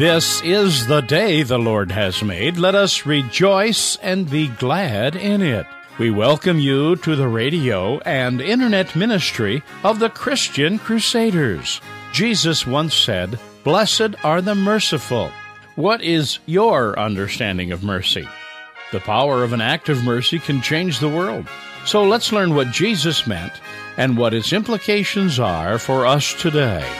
This is the day the Lord has made. Let us rejoice and be glad in it. We welcome you to the radio and internet ministry of the Christian Crusaders. Jesus once said, Blessed are the merciful. What is your understanding of mercy? The power of an act of mercy can change the world. So let's learn what Jesus meant and what its implications are for us today.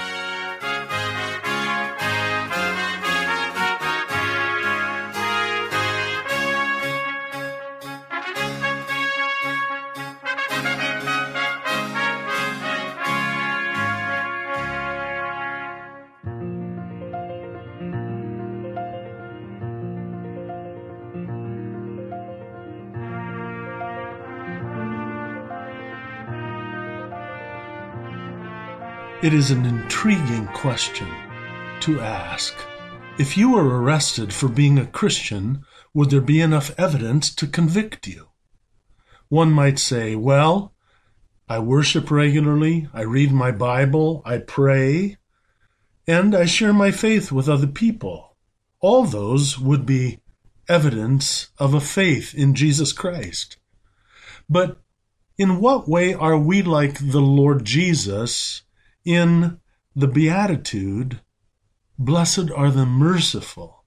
It is an intriguing question to ask. If you were arrested for being a Christian, would there be enough evidence to convict you? One might say, well, I worship regularly, I read my Bible, I pray, and I share my faith with other people. All those would be evidence of a faith in Jesus Christ. But in what way are we like the Lord Jesus in the Beatitude, Blessed are the merciful,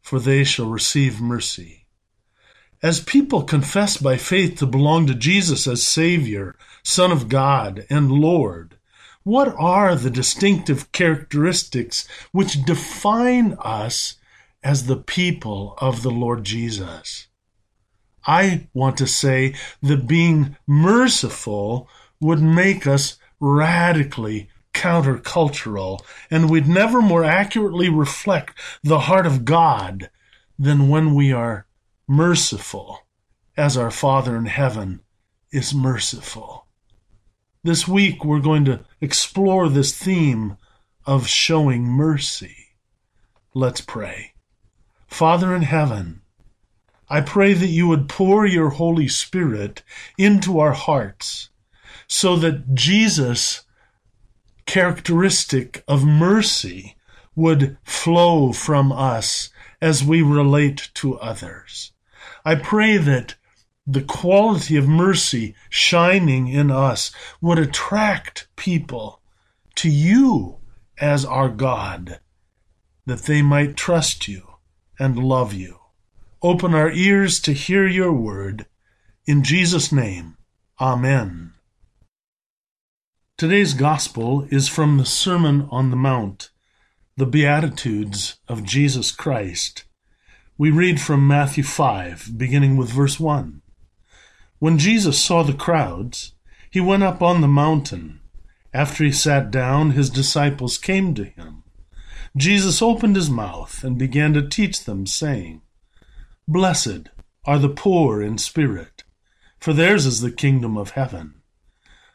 for they shall receive mercy. As people confess by faith to belong to Jesus as Savior, Son of God, and Lord, what are the distinctive characteristics which define us as the people of the Lord Jesus? I want to say that being merciful would make us radically countercultural, and we'd never more accurately reflect the heart of God than when we are merciful, as our Father in heaven is merciful. This week, we're going to explore this theme of showing mercy. Let's pray. Father in heaven, I pray that you would pour your Holy Spirit into our hearts so that Jesus' characteristic of mercy would flow from us as we relate to others. I pray that the quality of mercy shining in us would attract people to you as our God, that they might trust you and love you. Open our ears to hear your word. In Jesus' name, Amen. Today's Gospel is from the Sermon on the Mount, the Beatitudes of Jesus Christ. We read from Matthew 5, beginning with verse 1. When Jesus saw the crowds, he went up on the mountain. After he sat down, his disciples came to him. Jesus opened his mouth and began to teach them, saying, Blessed are the poor in spirit, for theirs is the kingdom of heaven.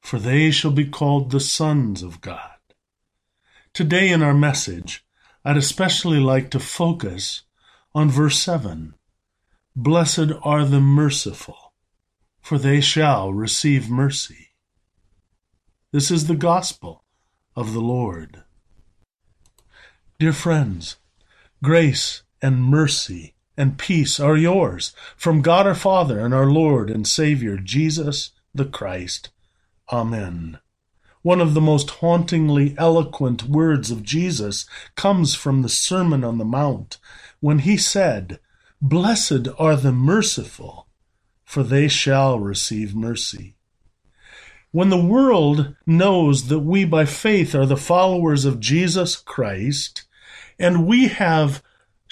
for they shall be called the sons of God. Today in our message, I'd especially like to focus on verse 7. Blessed are the merciful, for they shall receive mercy. This is the gospel of the Lord. Dear friends, grace and mercy and peace are yours from God our Father and our Lord and Savior Jesus the Christ. Amen. One of the most hauntingly eloquent words of Jesus comes from the Sermon on the Mount when he said, Blessed are the merciful, for they shall receive mercy. When the world knows that we by faith are the followers of Jesus Christ, and we have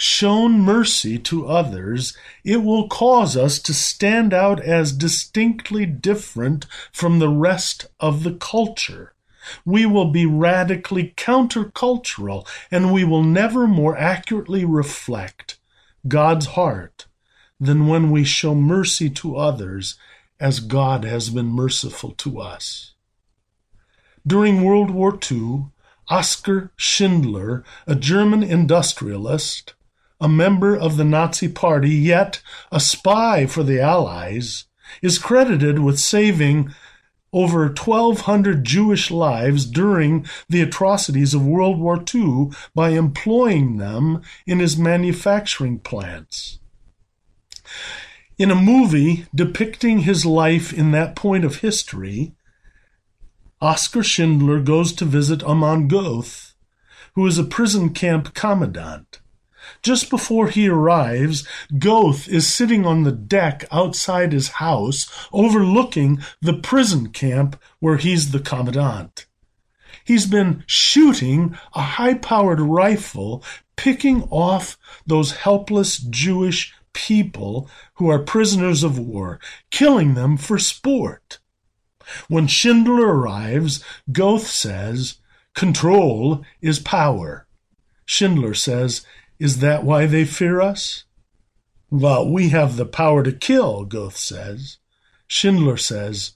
shown mercy to others, it will cause us to stand out as distinctly different from the rest of the culture. We will be radically countercultural, and we will never more accurately reflect God's heart than when we show mercy to others as God has been merciful to us. During World War II, Oskar Schindler, a German industrialist, a member of the Nazi Party, yet a spy for the Allies, is credited with saving over 1,200 Jewish lives during the atrocities of World War II by employing them in his manufacturing plants. In a movie depicting his life in that point of history, Oskar Schindler goes to visit Amon Goeth, who is a prison camp commandant. Just before he arrives, Goeth is sitting on the deck outside his house, overlooking the prison camp where he's the commandant. He's been shooting a high powered rifle, picking off those helpless Jewish people who are prisoners of war, killing them for sport. When Schindler arrives, Goeth says, Control is power. Schindler says, Is that why they fear us? Well, we have the power to kill, Goeth says. Schindler says,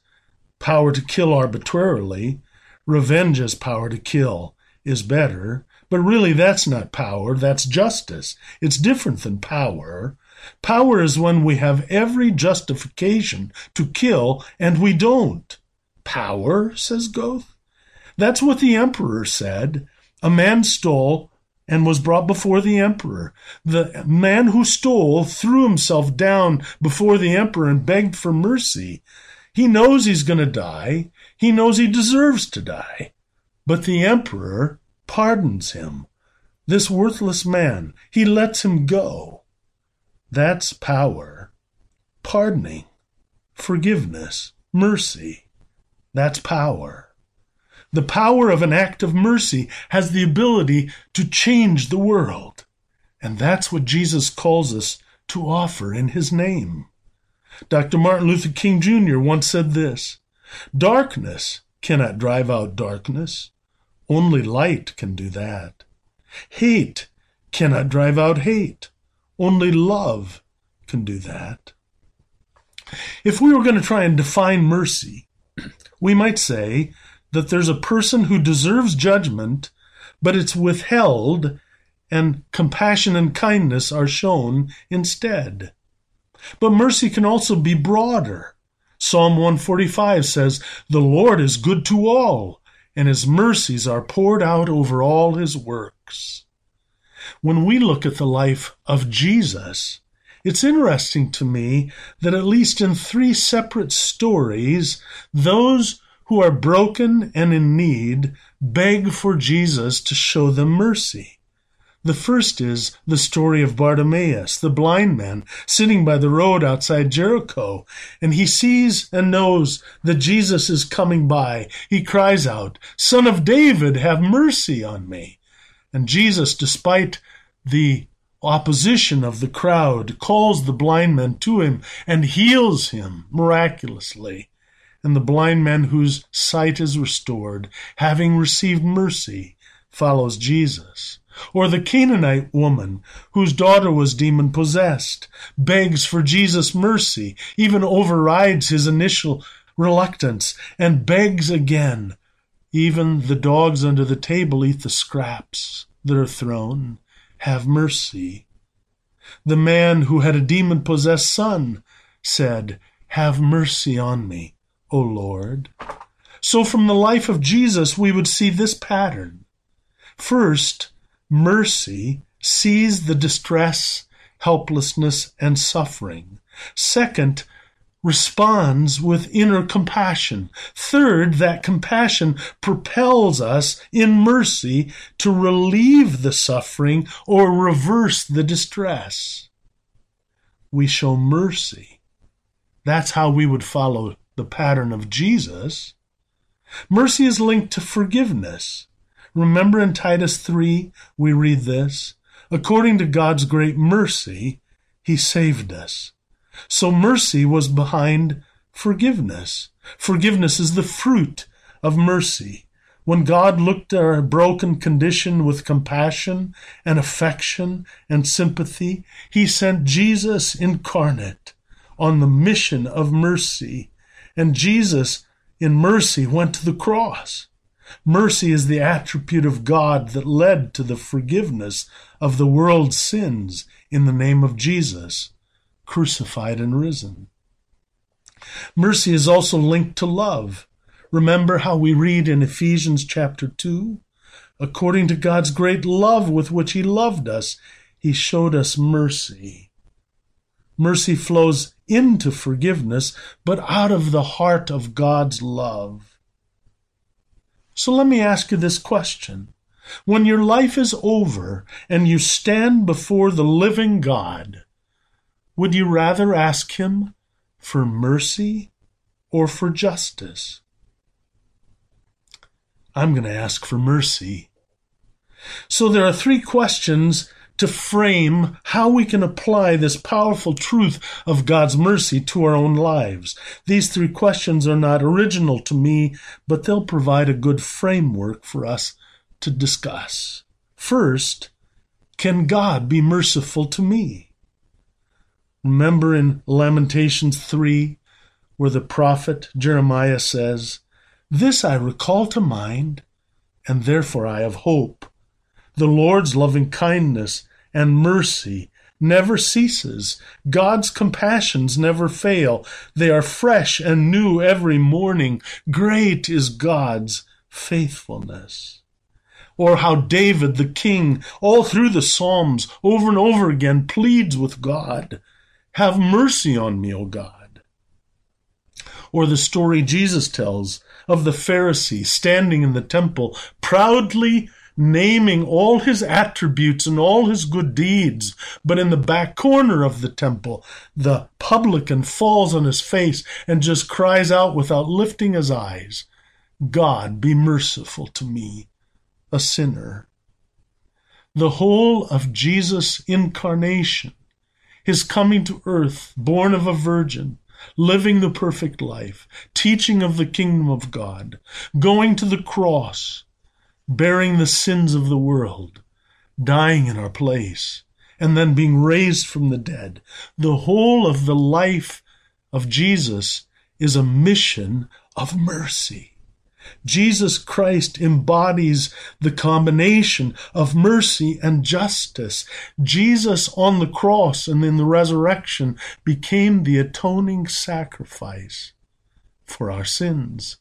Power to kill arbitrarily. Revenge as power to kill is better. But really, that's not power, that's justice. It's different than power. Power is when we have every justification to kill and we don't. Power, says Goeth. That's what the emperor said. A man stole and was brought before the emperor. The man who stole threw himself down before the emperor and begged for mercy. He knows he's going to die. He knows he deserves to die. But the emperor pardons him. This worthless man, he lets him go. That's power. Pardoning, forgiveness, mercy. That's power. The power of an act of mercy has the ability to change the world. And that's what Jesus calls us to offer in his name. Dr. Martin Luther King Jr. once said this Darkness cannot drive out darkness. Only light can do that. Hate cannot drive out hate. Only love can do that. If we were going to try and define mercy, we might say that there's a person who deserves judgment, but it's withheld and compassion and kindness are shown instead. But mercy can also be broader. Psalm 145 says, The Lord is good to all, and his mercies are poured out over all his works. When we look at the life of Jesus, it's interesting to me that at least in three separate stories, those who are broken and in need beg for Jesus to show them mercy. The first is the story of Bartimaeus, the blind man, sitting by the road outside Jericho, and he sees and knows that Jesus is coming by. He cries out, Son of David, have mercy on me. And Jesus, despite the opposition of the crowd, calls the blind man to him and heals him miraculously. And the blind man whose sight is restored, having received mercy, follows Jesus. Or the Canaanite woman, whose daughter was demon possessed, begs for Jesus' mercy, even overrides his initial reluctance, and begs again. Even the dogs under the table eat the scraps that are thrown have mercy. The man who had a demon possessed son said, Have mercy on me, O Lord. So from the life of Jesus, we would see this pattern. First, mercy sees the distress, helplessness, and suffering. Second, responds with inner compassion. Third, that compassion propels us in mercy to relieve the suffering or reverse the distress. We show mercy. That's how we would follow the pattern of Jesus. Mercy is linked to forgiveness. Remember in Titus 3, we read this According to God's great mercy, He saved us so mercy was behind forgiveness. Forgiveness is the fruit of mercy. When God looked at our broken condition with compassion and affection and sympathy, he sent Jesus incarnate on the mission of mercy. And Jesus, in mercy, went to the cross. Mercy is the attribute of God that led to the forgiveness of the world's sins in the name of Jesus, crucified and risen. Mercy is also linked to love. Remember how we read in Ephesians chapter 2? According to God's great love with which He loved us, He showed us mercy. Mercy flows into forgiveness, but out of the heart of God's love. So let me ask you this question. When your life is over and you stand before the living God, would you rather ask Him for mercy or for justice? I'm going to ask for mercy. So there are three questions to frame how we can apply this powerful truth of God's mercy to our own lives. These three questions are not original to me, but they'll provide a good framework for us to discuss. First, can God be merciful to me? Remember in Lamentations 3, where the prophet Jeremiah says, This I recall to mind, and therefore I have hope. The Lord's loving kindness and mercy never ceases. God's compassions never fail. They are fresh and new every morning. Great is God's faithfulness. Or how David the king, all through the Psalms, over and over again, pleads with God, Have mercy on me, O God. Or the story Jesus tells of the Pharisee standing in the temple, proudly naming all his attributes and all his good deeds. But in the back corner of the temple, the publican falls on his face and just cries out without lifting his eyes, God, be merciful to me, a sinner. The whole of Jesus' incarnation, his coming to earth, born of a virgin, living the perfect life, teaching of the kingdom of God, going to the cross, bearing the sins of the world, dying in our place, and then being raised from the dead. The whole of the life of Jesus is a mission of mercy. Jesus Christ embodies the combination of mercy and justice. Jesus on the cross and in the resurrection became the atoning sacrifice for our sins.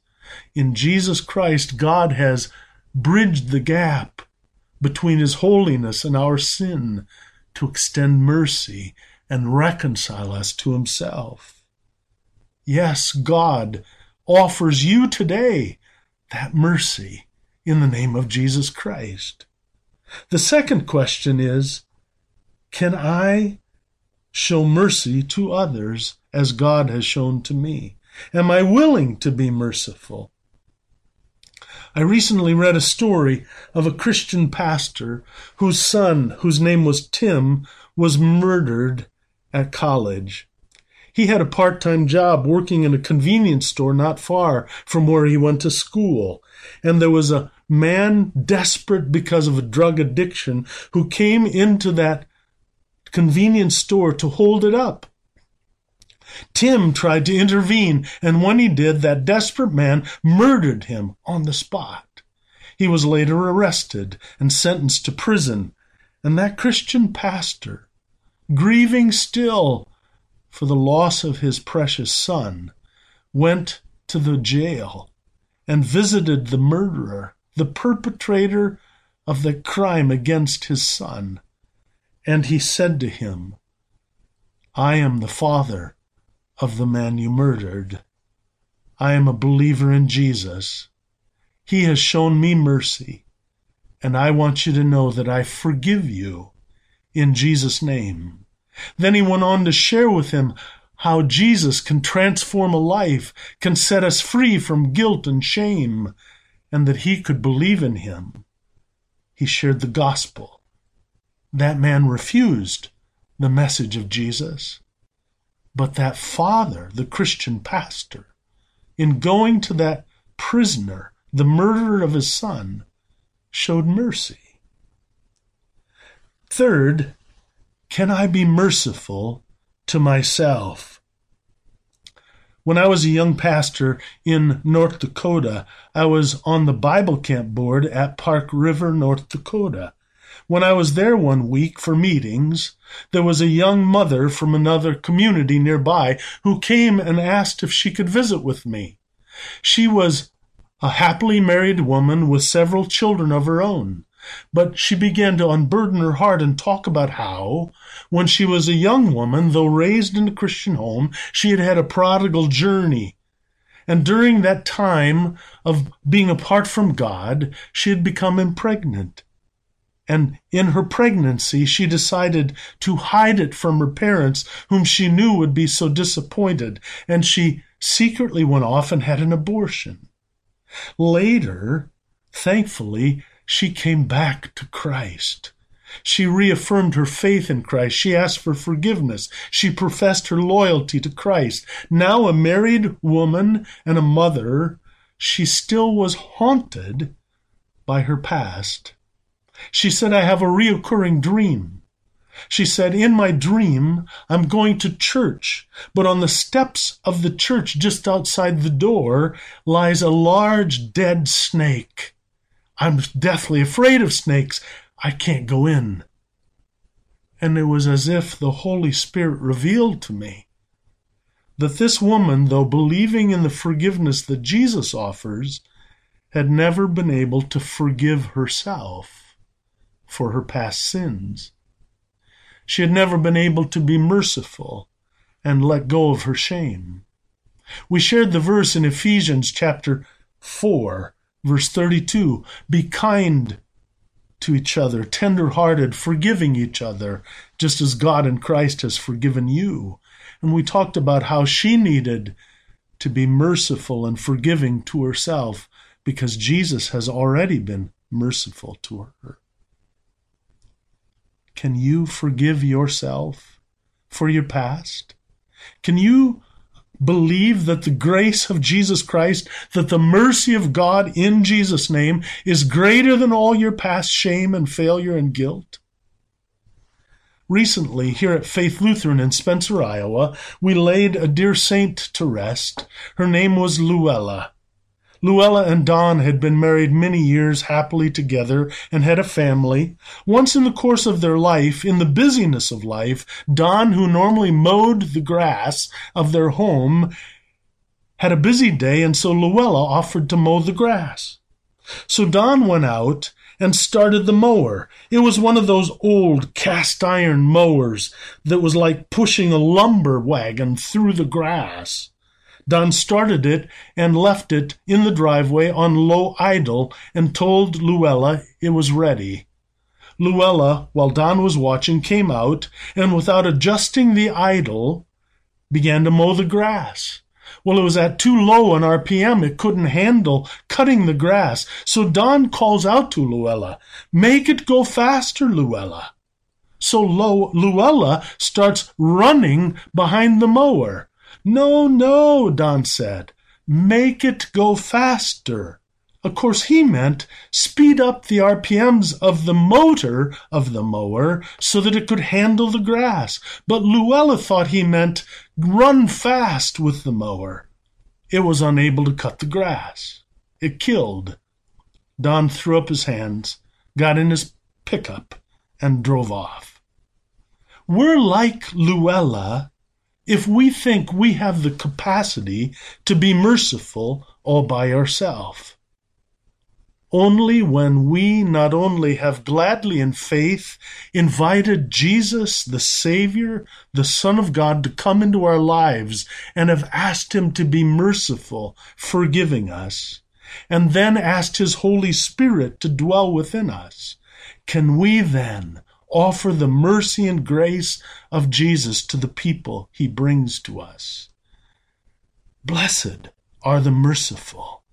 In Jesus Christ, God has bridged the gap between His holiness and our sin to extend mercy and reconcile us to Himself. Yes, God offers you today that mercy in the name of Jesus Christ. The second question is Can I show mercy to others as God has shown to me? Am I willing to be merciful? I recently read a story of a Christian pastor whose son, whose name was Tim, was murdered at college. He had a part time job working in a convenience store not far from where he went to school. And there was a man desperate because of a drug addiction who came into that convenience store to hold it up. Tim tried to intervene, and when he did, that desperate man murdered him on the spot. He was later arrested and sentenced to prison, and that Christian pastor, grieving still for the loss of his precious son, went to the jail and visited the murderer, the perpetrator of the crime against his son. And he said to him, I am the father of the man you murdered. I am a believer in Jesus. He has shown me mercy, and I want you to know that I forgive you in Jesus' name. Then he went on to share with him how Jesus can transform a life, can set us free from guilt and shame, and that he could believe in him. He shared the gospel. That man refused the message of Jesus. But that father, the Christian pastor, in going to that prisoner the murderer of his son, showed mercy. Third, can I be merciful to myself? When I was a young pastor in North Dakota, I was on the Bible camp board at Park River, North Dakota. When I was there one week for meetings, there was a young mother from another community nearby who came and asked if she could visit with me. She was a happily married woman with several children of her own. But she began to unburden her heart and talk about how, when she was a young woman, though raised in a Christian home, she had had a prodigal journey. And during that time of being apart from God, she had become impregnant. And in her pregnancy, she decided to hide it from her parents, whom she knew would be so disappointed, and she secretly went off and had an abortion. Later, thankfully, she came back to Christ. She reaffirmed her faith in Christ. She asked for forgiveness. She professed her loyalty to Christ. Now, a married woman and a mother, she still was haunted by her past. She said, I have a reoccurring dream. She said, In my dream, I'm going to church, but on the steps of the church just outside the door lies a large dead snake. I'm deathly afraid of snakes. I can't go in. And it was as if the Holy Spirit revealed to me that this woman, though believing in the forgiveness that Jesus offers, had never been able to forgive herself for her past sins. She had never been able to be merciful and let go of her shame. We shared the verse in Ephesians chapter 4 Verse 32 Be kind to each other, tender hearted, forgiving each other, just as God in Christ has forgiven you. And we talked about how she needed to be merciful and forgiving to herself because Jesus has already been merciful to her. Can you forgive yourself for your past? Can you believe that the grace of Jesus Christ, that the mercy of God in Jesus' name is greater than all your past shame and failure and guilt? Recently, here at Faith Lutheran in Spencer, Iowa, we laid a dear saint to rest. Her name was Luella. Luella and Don had been married many years happily together and had a family. Once in the course of their life, in the busyness of life, Don, who normally mowed the grass of their home, had a busy day, and so Luella offered to mow the grass. So Don went out and started the mower. It was one of those old cast iron mowers that was like pushing a lumber wagon through the grass. Don started it and left it in the driveway on low idle and told Luella it was ready. Luella, while Don was watching, came out and without adjusting the idle, began to mow the grass. Well, it was at too low an RPM. It couldn't handle cutting the grass. So Don calls out to Luella, Make it go faster, Luella. So low Luella starts running behind the mower. No, no, Don said. Make it go faster. Of course, he meant speed up the RPMs of the motor of the mower so that it could handle the grass. But Luella thought he meant run fast with the mower. It was unable to cut the grass. It killed. Don threw up his hands, got in his pickup, and drove off. We're like Luella if we think we have the capacity to be merciful all by ourselves. Only when we not only have gladly in faith invited Jesus, the Savior, the Son of God, to come into our lives and have asked Him to be merciful, forgiving us, and then asked His Holy Spirit to dwell within us, can we then offer the mercy and grace of Jesus to the people he brings to us. Blessed are the merciful,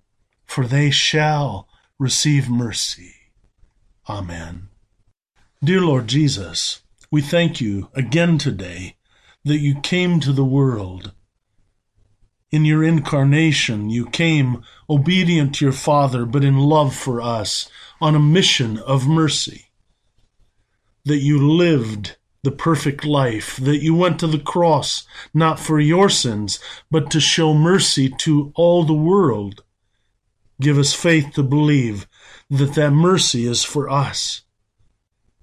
for they shall receive mercy. Amen. Dear Lord Jesus, we thank you again today that you came to the world In your incarnation, you came obedient to your Father, but in love for us, on a mission of mercy. That you lived the perfect life, that you went to the cross not for your sins, but to show mercy to all the world. Give us faith to believe that that mercy is for us.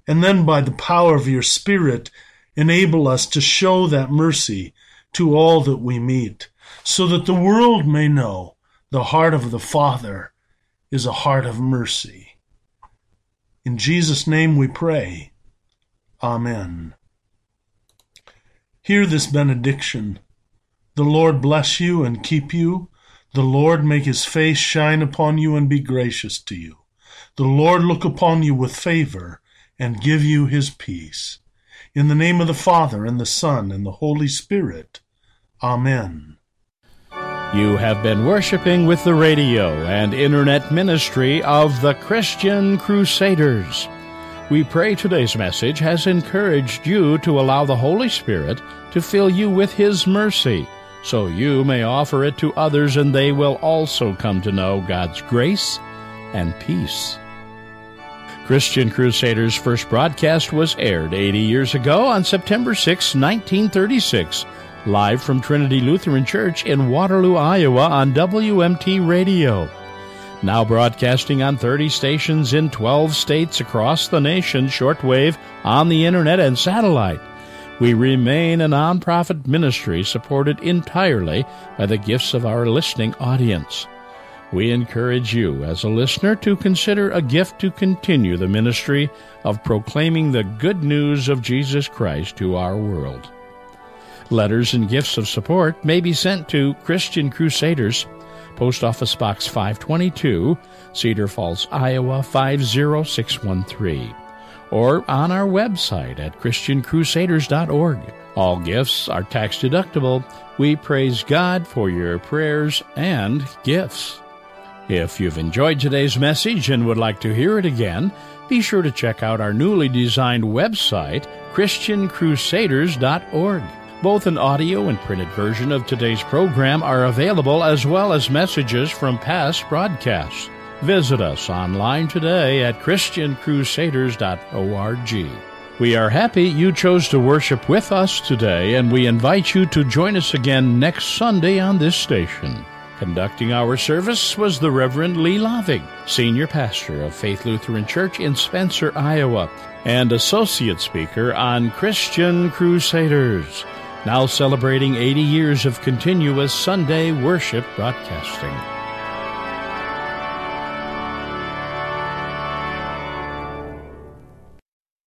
And then by the power of your Spirit, enable us to show that mercy to all that we meet, so that the world may know the heart of the Father is a heart of mercy. In Jesus' name we pray. Amen. Hear this benediction. The Lord bless you and keep you. The Lord make his face shine upon you and be gracious to you. The Lord look upon you with favor and give you his peace. In the name of the Father, and the Son, and the Holy Spirit. Amen. You have been worshiping with the radio and internet ministry of the Christian Crusaders. We pray today's message has encouraged you to allow the Holy Spirit to fill you with His mercy, so you may offer it to others and they will also come to know God's grace and peace. Christian Crusaders' first broadcast was aired 80 years ago on September 6, 1936, live from Trinity Lutheran Church in Waterloo, Iowa on WMT Radio now broadcasting on 30 stations in 12 states across the nation, shortwave, on the internet, and satellite. We remain a nonprofit ministry supported entirely by the gifts of our listening audience. We encourage you, as a listener, to consider a gift to continue the ministry of proclaiming the good news of Jesus Christ to our world. Letters and gifts of support may be sent to Christian Crusaders, Post Office Box 522, Cedar Falls, Iowa 50613, or on our website at ChristianCrusaders.org. All gifts are tax deductible. We praise God for your prayers and gifts. If you've enjoyed today's message and would like to hear it again, be sure to check out our newly designed website, ChristianCrusaders.org. Both an audio and printed version of today's program are available as well as messages from past broadcasts. Visit us online today at ChristianCrusaders.org. We are happy you chose to worship with us today, and we invite you to join us again next Sunday on this station. Conducting our service was the Reverend Lee Lavig, Senior Pastor of Faith Lutheran Church in Spencer, Iowa, and Associate Speaker on Christian Crusaders now celebrating 80 years of continuous Sunday worship broadcasting.